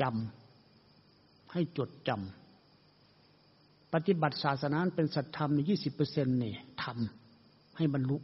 จำให้จดจำปฏิบัติศาสนาเป็นสัตธรรมในยี่สิบเปอร์เซ็นต์นี่ทำให้บรรลุ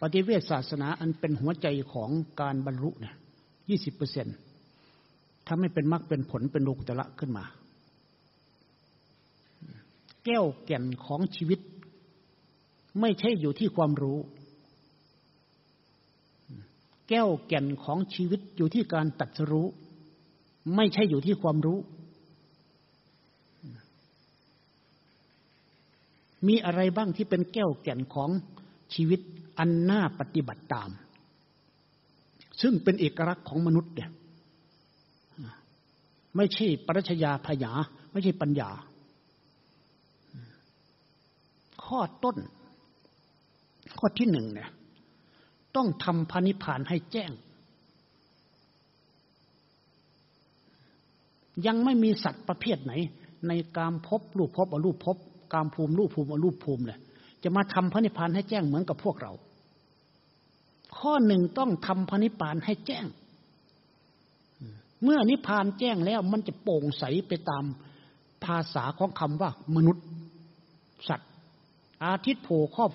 ปฏิเวทศาสนาอันเป็นหัวใจของการบรรลุเนี่ยยี่สิบเปอร์เซ็นต์ทำให้เป็นมรรคเป็นผลเป็นโลกุตละขึ้นมา แก้วแก่นของชีวิต ไม่ใช่อยู่ที่ความรู้ แก้วแก่นของชีวิตอยู่ที่การตัดสู้ ไม่ใช่อยู่ที่ความรู้ มีอะไรบ้างที่เป็นแก้วแก่นของชีวิตอันน่าปฏิบัติตาม ซึ่งเป็นเอกลักษณ์ของมนุษย์เนี่ยไม่ใช่ปรัชญาพยา ไม่ใช่ปัญญา ข้อต้น ข้อที่หนึ่งเนี่ย ต้องทำพานิพานให้แจ้ง ยังไม่มีสัตว์ประเภทไหน ในกามพบรูปพบอรูปพบกามภูมิรูปภูมิอรูปภูมิเลยจะมาทำพระนิพพานให้แจ้งเหมือนกับพวกเรา ข้อหนึ่งต้องทำพระนิพพานให้แจ้ง เมื่อนิพพานแจ้งแล้วมันจะโปร่งใสไปตามภาษาของคำว่ามนุษย์ สัตว์ อาทิตย์โผล่ขอบ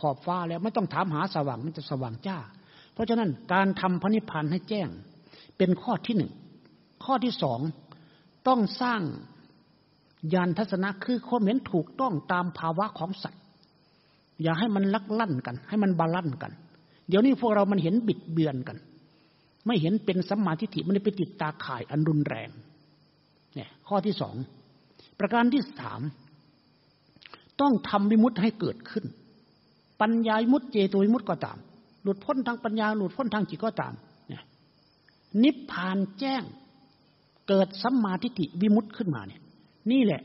ขอบฟ้าแล้วไม่ต้องถามหาสว่างมันจะสว่างจ้า เพราะฉะนั้นการทำพระนิพพานให้แจ้ง เป็นข้อที่หนึ่งข้อที่สอง ต้องสร้างยานทัศนะคือความเห็นถูกต้องตามภาวะของสัตว์ อย่าให้มันลักลั่นกัน ให้มันบาลั่นกัน เดี๋ยวนี้พวกเรามันเห็นบิดเบือนกัน ไม่เห็นเป็นสัมมาทิฏฐิมันไปติดตาข่ายอันรุนแรง เนี่ย ข้อที่สองประการที่สามต้องทำวิมุตให้เกิดขึ้น ปัญญาวิมุตเจตวิมุตก็ตาม หลุดพ้นทางปัญญาหลุดพ้นทางจิตก็ตามเนี่ยนิพพานแจ้ง เกิดสัมมาทิฏฐิวิมุตขึ้นมาเนี่ย นี่แหละ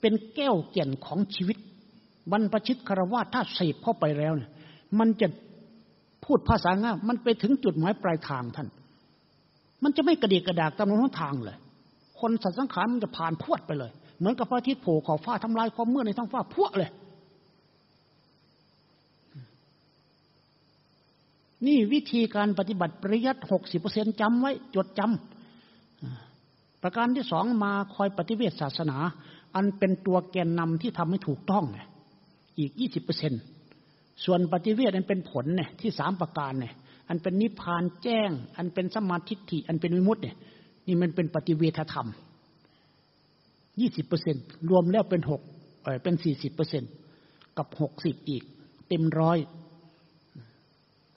เป็นแก้วแก่นของชีวิตบรรพชิตคารวะถ้าเสพเข้าไปแล้วเนี่ย มันจะพูดภาษาง่ายมันไปถึงจุดหมายปลายทางท่าน มันจะไม่กระเดียกกระดากตามนทางเลย คนสัตว์สังขารมันจะผ่านพวดไปเลย เหมือนกับพระอาทิตย์โผล่ขอบฟ้าทำลายความมืดในท้องฟ้าพวกเลย นี่วิธีการปฏิบัติปริยัติหกสิบเปอร์เซ็นจำไว้ จดจำ ประการที่สองมาคอยปฏิเวทศาสนา อันเป็นตัวแกนนำที่ทำให้ถูกต้องเนี่ยอีกยี่สิบเปอร์เซ็นต์ส่วนปฏิเวทอันเป็นผลเนี่ยที่สามประการเนี่ยอันเป็นนิพพานแจ้ง อันเป็นสมาธิฐิอันเป็นวิมุตติเนี่ยนี่มันเป็นปฏิเวทธรรมยี่สิบเปอร์เซ็นรวมแล้วเป็นหกเออเป็นสี่สิบเปอร์เซ็นกับหกสิบอีก เต็มร้อย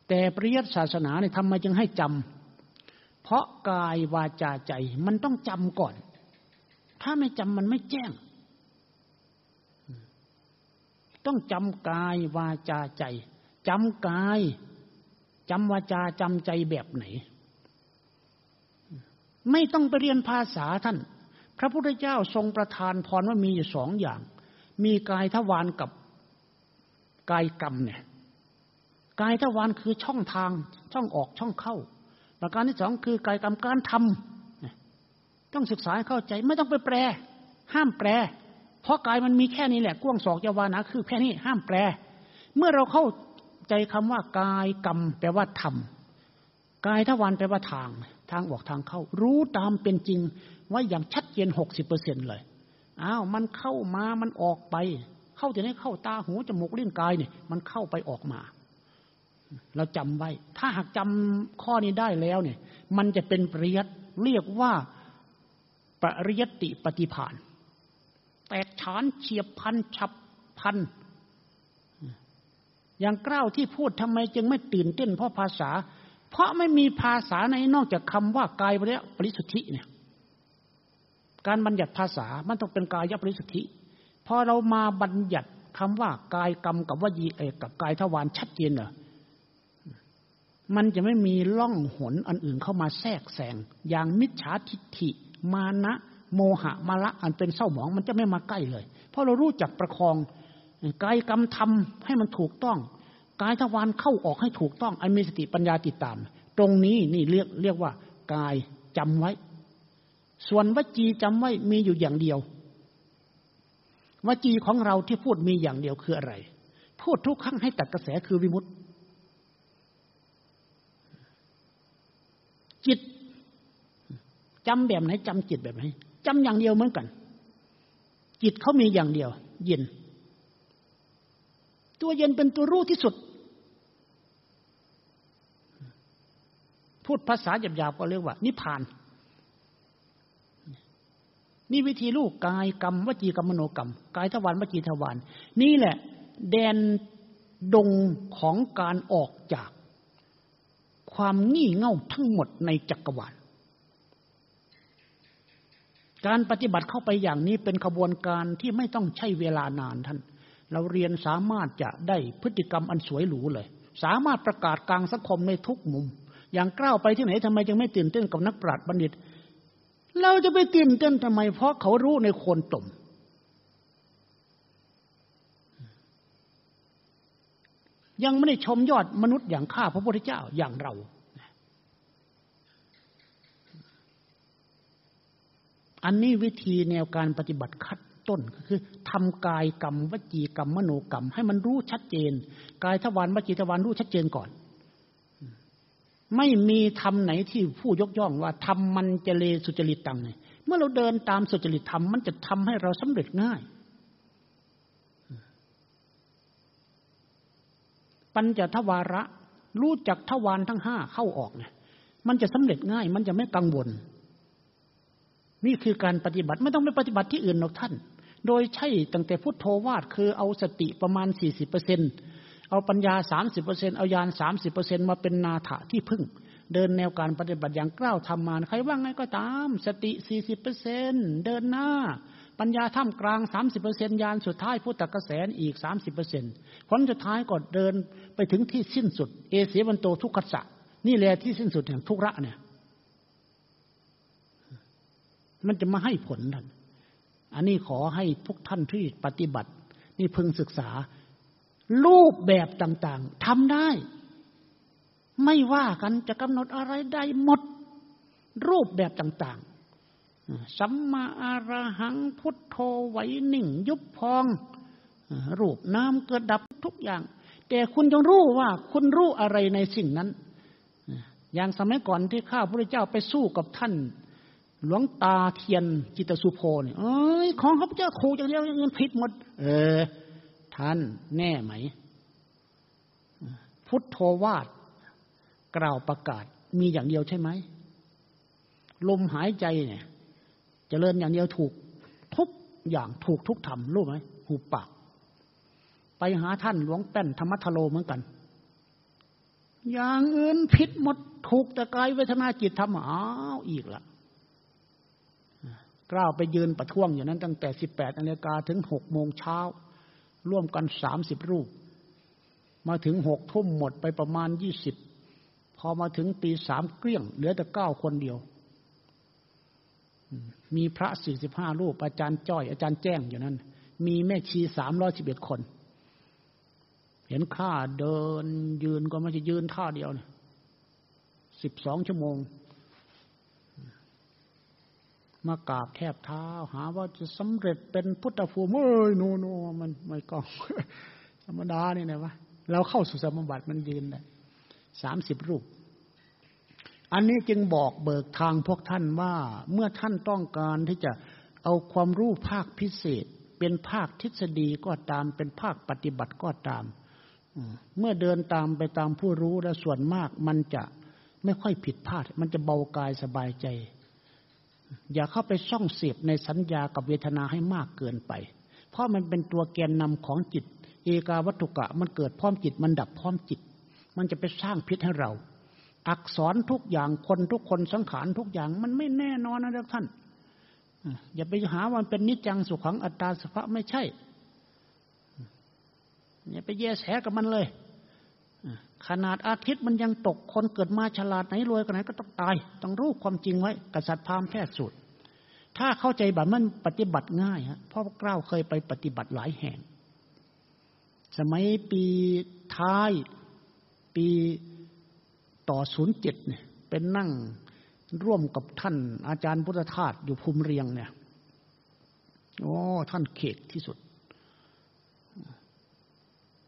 แต่ปริยัติศาสนาเนี่ยทำไมจึงให้จำ เพราะกายวาจาใจมันต้องจำก่อน ถ้าไม่จำมันไม่แจ้ง ต้องจำกายวาจาใจจำกายจำวาจาจำใจแบบไหน ไม่ต้องไปเรียนภาษาท่าน พระพุทธเจ้าทรงประทานพรว่ามีอยู่สองอย่าง มีกายทวารกับกายกรรมเนี่ย กายทวารคือช่องทางช่องออกช่องเข้า ประการที่สองคือกายกรรมการทำต้องศึกษาเข้าใจไม่ต้องไปแปล ห้ามแปล เพราะกายมันมีแค่นี้แหละกว้างศอกยาวานะคือแค่นี้ห้ามแปล เมื่อเราเข้าใจคำว่ากายกรรมแปลว่าธรรมกายทวารแปลว่าทาง ทางออกทางเข้า รู้ตามเป็นจริงว่าอย่างชัดเจนหกสิบเปอร์เซ็นเลยอ้าวมันเข้ามามันออกไป เข้าแต่นี้เข้าตาหูจมูกลิ้นกายเนี่ยมันเข้าไปออกมา เราจำไว้ ถ้าหากจำข้อนี้ได้แล้วเนี่ย มันจะเป็นปริยัตเรียกว่าปริยติปฏิภาณแตกฉานเฉียบพันฉับพันอย่างกล้าวที่พูดทำไมจึงไม่ตื่นเต้นเพราะภาษา เพราะไม่มีภาษาในนอกจากคำว่ากายปริปริสุทธิเนี่ย การบัญญัติภาษามันต้องเป็นกายปริสุทธิพอเรามาบัญญัติคำว่ากายกรรมกับวจีเอกกับกายทวารชัดเจนเหรอ มันจะไม่มีล่องหนอันอื่นเข้ามาแทรกแซงอย่างมิจฉาทิฏฐิ มานะโมหะมาละอันเป็นเศร้าหมอง มันจะไม่มาใกล้เลย เพราะเรารู้จักประคองกายกรรมทำให้มันถูกต้อง กายทวารเข้าออกให้ถูกต้อง อันมีสติปัญญาติดตาม ตรงนี้นี่เรียกเรียกว่ากายจำไว้ ส่วนวจีจำไว้มีอยู่อย่างเดียววจีของเราที่พูดมีอย่างเดียวคืออะไร พูดทุกครั้งให้ตัดกระแสคือวิมุตติ จิตจำแบบไหนจำจิตแบบไหนจำอย่างเดียวเหมือนกัน จิตเขามีอย่างเดียว เย็น ตัวเย็นเป็นตัวรู้ที่สุด พูดภาษาหยาบๆก็เรียกว่า นิพพาน นี่วิธีลูกกายกรรมวจีกรรมมโนกรรม กายทวารวจีทวารนี่แหละ แดนดงของการออกจาก ความงี่เง่าทั้งหมดในจักรวาล การปฏิบัติเข้าไปอย่างนี้เป็นขบวนการที่ไม่ต้องใช้เวลานานท่าน เราเรียนสามารถจะได้พฤติกรรมอันสวยหรูเลย สามารถประกาศกลางสังคมในทุกมุม อย่างกล้าวไปที่ไหนทำไมจึงไม่ตื่นเต้นกับนักปราชญ์บัณฑิต เราจะไปตื่นเต้นทำไม เพราะเขารู้ในโคนตม ยังไม่ได้ชมยอดมนุษย์อย่างข้าพระพุทธเจ้าอย่างเรา อันนี้วิธีแนวการปฏิบัติคัดต้นก็คือทำกายกรรมวจีกรรมมโนกรรม ให้มันรู้ชัดเจน กายทวารวจีทวารรู้ชัดเจนก่อน ไม่มีธรรมไหนที่ผู้ยกย่องว่าธรรมมันจะเลสุจริตตังเนี่ยเมื่อเราเดินตามสุจริตธรรมมันจะทำให้เราสำเร็จง่าย ปัญจทวาระ รู้จักทวารทั้งห้าเข้าออกเนี่ยมันจะสำเร็จง่าย มันจะไม่กังวล นี่คือการปฏิบัติไม่ต้องไปปฏิบัติที่อื่นหรอกท่าน โดยใช่ตั้งแต่พุทโธวาดคือเอาสติประมาณสี่สิบเปอร์เซ็นต์เอาปัญญาสามสิบเปอร์เซ็นเอายานสามสิบเปอร์เซ็นมาเป็นนาถะที่พึ่ง เดินแนวการปฏิบัติอย่างกล้าวทำมาใครว่าไงก็ตาม สติสี่สิบเปอร์เซ็นเดินหน้า ปัญญาท่ามกลางสามสิบเปอร์เซ็นยานสุดท้ายพุทธกระแสอีกสามสิบเปอร์เซ็นผลสุดท้ายก็เดินไปถึงที่สิ้นสุด เอเสวันโตทุกขัสสะนี่แหละที่สิ้นสุดแห่งทุกระเนี่ย มันจะมาให้ผลท่านอันนี้ขอให้พวกท่านที่ปฏิบัติ นี่พึงศึกษา รูปแบบต่างๆทำได้ ไม่ว่ากันจะกำหนดอะไรได้หมด รูปแบบต่างๆ สัมมาอารหังพุทโธไหวหนิ่งยุบพองรูปน้ำเกิดดับทุกอย่าง แต่คุณจงรู้ว่าคุณรู้อะไรในสิ่งนั้น อย่างสมัยก่อนที่ข้าพระเจ้าไปสู้กับท่าน หลวงตาเทียนจิตสุโพเนี่ยเอ้ยของข้าพเจ้าขู่อย่างเดียวอย่างอื่นผิดหมด เออ ท่านแน่ไหม พุทโธวาดกล่าวประกาศมีอย่างเดียวใช่ไหมลมหายใจเนี่ย เจริญอย่างเดียวถูกทุกอย่างถูกทุกธรรมรู้ไหมหูปาก ไปหาท่านหลวงแป้นธรรมทโลเหมือนกัน อย่างอื่นผิดหมดถูกแต่กายเวทนาจิตธรรมอ้าวอีกละกล้าวไปยืนประท้วงอย่างนั้นตั้งแต่สิบแปดนาฬิกาถึงหกโมงเช้า ร่วมกันสามสิบรูป มาถึงหกทุ่มหมดไปประมาณยี่สิบพอมาถึงปีสามเกลี้ยง เหลือแต่เก้าคนเดียว มีพระสี่สิบห้ารูป อาจารย์จ้อยอาจารย์แจ้งอยู่นั้น มีแม่ชีสามร้อยสิบเอ็ดคน เห็นข้าเดินยืนก็ไม่ใช่ยืนท่าเดียวสิบสองชั่วโมง มากราบแทบเท้า หาว่าจะสำเร็จเป็นพุทธภูมิเอ้ยโนโนมันไม่ก็ธรรมดานี่นะวะเราเข้าสู่สมบัติมันยืนเลยสามสิบรูป อันนี้จึงบอกเบิกทางพวกท่านว่า เมื่อท่านต้องการที่จะเอาความรู้ภาคพิเศษ เป็นภาคทฤษฎีก็ตาม เป็นภาคปฏิบัติก็ตามเมื่อเดินตามไปตามผู้รู้และส่วนมากมันจะไม่ค่อยผิดพลาด มันจะเบากายสบายใจ อย่าเข้าไปช่องเสียบในสัญญากับเวทนาให้มากเกินไป เพราะมันเป็นตัวแกนนำของจิต เอกาวัตถุกะ มันเกิดพร้อมจิต มันดับพร้อมจิต มันจะไปสร้างพิษให้เรา อักษรทุกอย่างคนทุกคนสังขารทุกอย่าง มันไม่แน่นอนนะท่านอย่าไปหาว่าเป็นนิจจังสุขังอัตตาสภะไม่ใช่อย่าไปแยแสกับมันเลยขนาดอาทิตย์มันยังตกคนเกิดมาฉลาดไหนรวยกันไหนก็ต้องตาย ต้องรู้ความจริงไว้กษัตริย์พามแค่สุด ถ้าเข้าใจแบบมันปฏิบัติง่ายฮะพ่อเกล้าเคยไปปฏิบัติหลายแห่ง สมัยปีท้าย ปี ต่อศูนย์เจ็ดเนี่ยเป็นนั่งร่วมกับท่านอาจารย์พุทธทาสอยู่ภูมิเรียงเนี่ยโอ้ท่านเขตที่สุด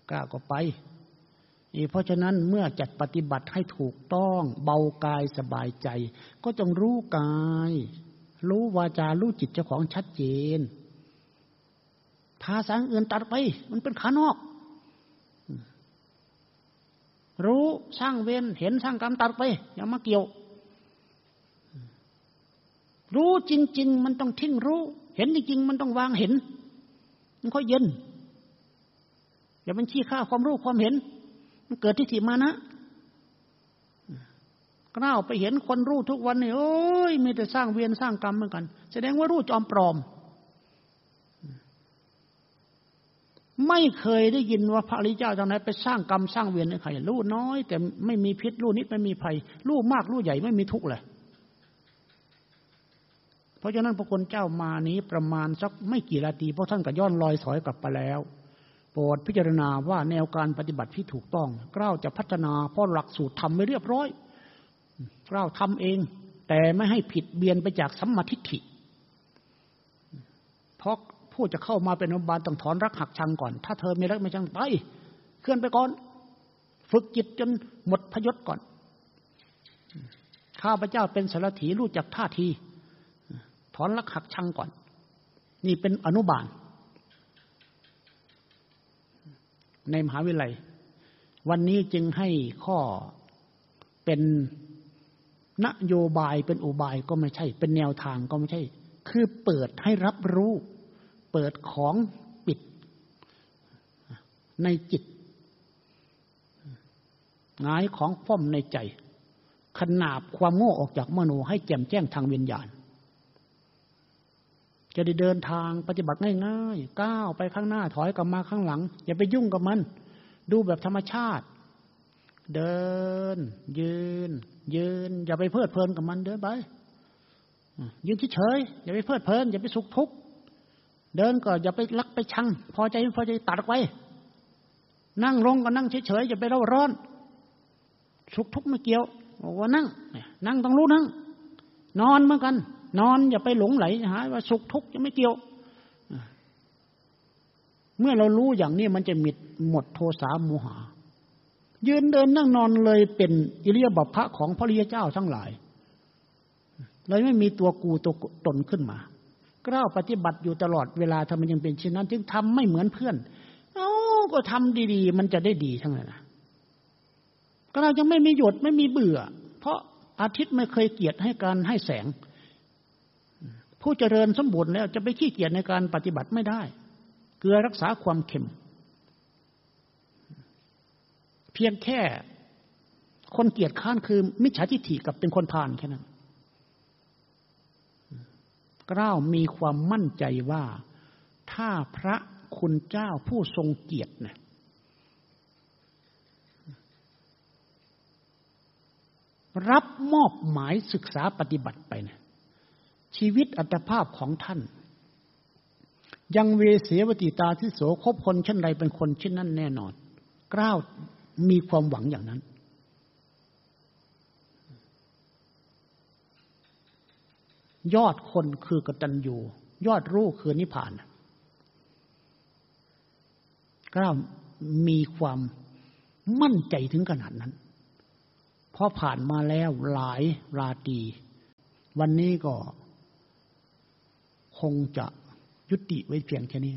กล้าก็ไปเพราะฉะนั้นเมื่อจัดปฏิบัติให้ถูกต้อง เบากายสบายใจ ก็จงรู้กาย รู้วาจารู้จิตเจ้าของชัดเจนภาษาอื่นตัดไป มันเป็นขานอก รู้สร้างเวรเห็นสร้างกรรมตัดไป อย่ามาเกี่ยว รู้จริง ๆ มันต้องทิ้งรู้ เห็นจริง ๆ มันต้องวางเห็น มันค่อยเย็น อย่าเป็นชี้ค่าความรู้ความเห็น มันเกิดที่ถิมานะกล้าวไปเห็นคนรู้ทุกวันนี่โอ้ยมีแต่สร้างเวียนสร้างกรรมเหมือนกัน แสดงว่ารู้จอมปลอม ไม่เคยได้ยินว่าพระริเจ้าจังไหนไปสร้างกรรมสร้างเวียนให้ใครรู้น้อย แต่ไม่มีพิษรู้นิดไม่มีภัยรู้มากรู้ใหญ่ไม่มีทุกข์เลยเพราะฉะนั้นพระคุณเจ้ามานี้ประมาณสักไม่กี่นาทีเพราะท่านก็ย้อนลอยสอยกลับไปแล้วโปรดพิจารณาว่าแนวการปฏิบัติที่ถูกต้องเกล้าจะพัฒนาเพราะหลักสูตรทำไม่เรียบร้อยเกล้าทำเอง แต่ไม่ให้ผิดเบียนไปจากสัมมาทิฏฐิเพราะ ผู้จะเข้ามาเป็นอนุบาลต้องถอนรักหักชังก่อน ถ้าเธอไม่รักไม่ชังไปเคลื่อนไปก่อน ฝึกจิตจนหมดพยศก่อน ข้าพเจ้าเป็นสารถีรู้จักท่าที ถอนรักหักชังก่อน นี่เป็นอนุบาล ในมหาวิทยาลัย วันนี้จึงให้ข้อเป็นนโยบายเป็นอุบายก็ไม่ใช่ เป็นแนวทางก็ไม่ใช่ คือเปิดให้รับรู้ เปิดของปิดในจิตงายของฟ้อมในใจ ขนาบความโง่ออกจากมโนให้แจ่มแจ้งทางวิญญาณ จะได้เดินทางปฏิบัติง่ายๆก้าวไปข้างหน้าถอยกลับมาข้างหลัง อย่าไปยุ่งกับมัน ดูแบบธรรมชาติ เดิน ยืน ยืน อย่าไปเพลิดเพลินกับมันเดินไปยืนเฉยๆอย่าไปเพลิดเพลินอย่าไปสุขทุกข์ เดินก็อย่าไปรักไปชัง พอใจพอใจตัดไว้ นั่งลงก็นั่งเฉยๆอย่าไปเร่าร้อน สุขทุกข์ไม่เกี่ยวบอกว่านั่งนั่งต้องรู้นั่ง นอนเหมือนกัน นอนอย่าไปหลงไหลหาว่าสุขทุกข์จะไม่เกี่ยว เมื่อเรารู้อย่างนี้มันจะมิดหมดโทสะโมหะยืนเดินนั่งนอนเลยเป็นอิริยาบถของพระริยเจ้าทั้งหลายเลยไม่มีตัวกูตัวตนขึ้นมา กล้าปฏิบัติอยู่ตลอดเวลาทำไมยังเป็นเช่นนั้นจึงทำไม่เหมือนเพื่อนเอ้าก็ทำดีๆ มันจะได้ดีทั้งนั้นนะก็เราจะไม่มีหยดไม่มีเบื่อ เพราะอาทิตย์ไม่เคยเกียรติให้การให้แสง ผู้เจริญสมบูรณ์แล้วจะไปขี้เกียจในการปฏิบัติไม่ได้ เกลือรักษาความเข็ม เพียงแค่คนเกียจข้านคือมิจฉาทิฏฐิกับเป็นคนพานแค่นั้น กล้ามีความมั่นใจว่า ถ้าพระคุณเจ้าผู้ทรงเกียรตินี่ยรับมอบหมายศึกษาปฏิบัติไปนี่ยชีวิตอัตภาพของท่าน ยังเวเสวติตาที่โสคบคนเช่นไรเป็นคนเช่นนั้นแน่นอน กล้าวมีความหวังอย่างนั้น ยอดคนคือกตัญญูยอดรู้คือนิพพานก็มีความมั่นใจถึงขนาดนั้น เพราะผ่านมาแล้วหลายราตีวันนี้ก็คงจะยุติไว้เพียงแค่นี้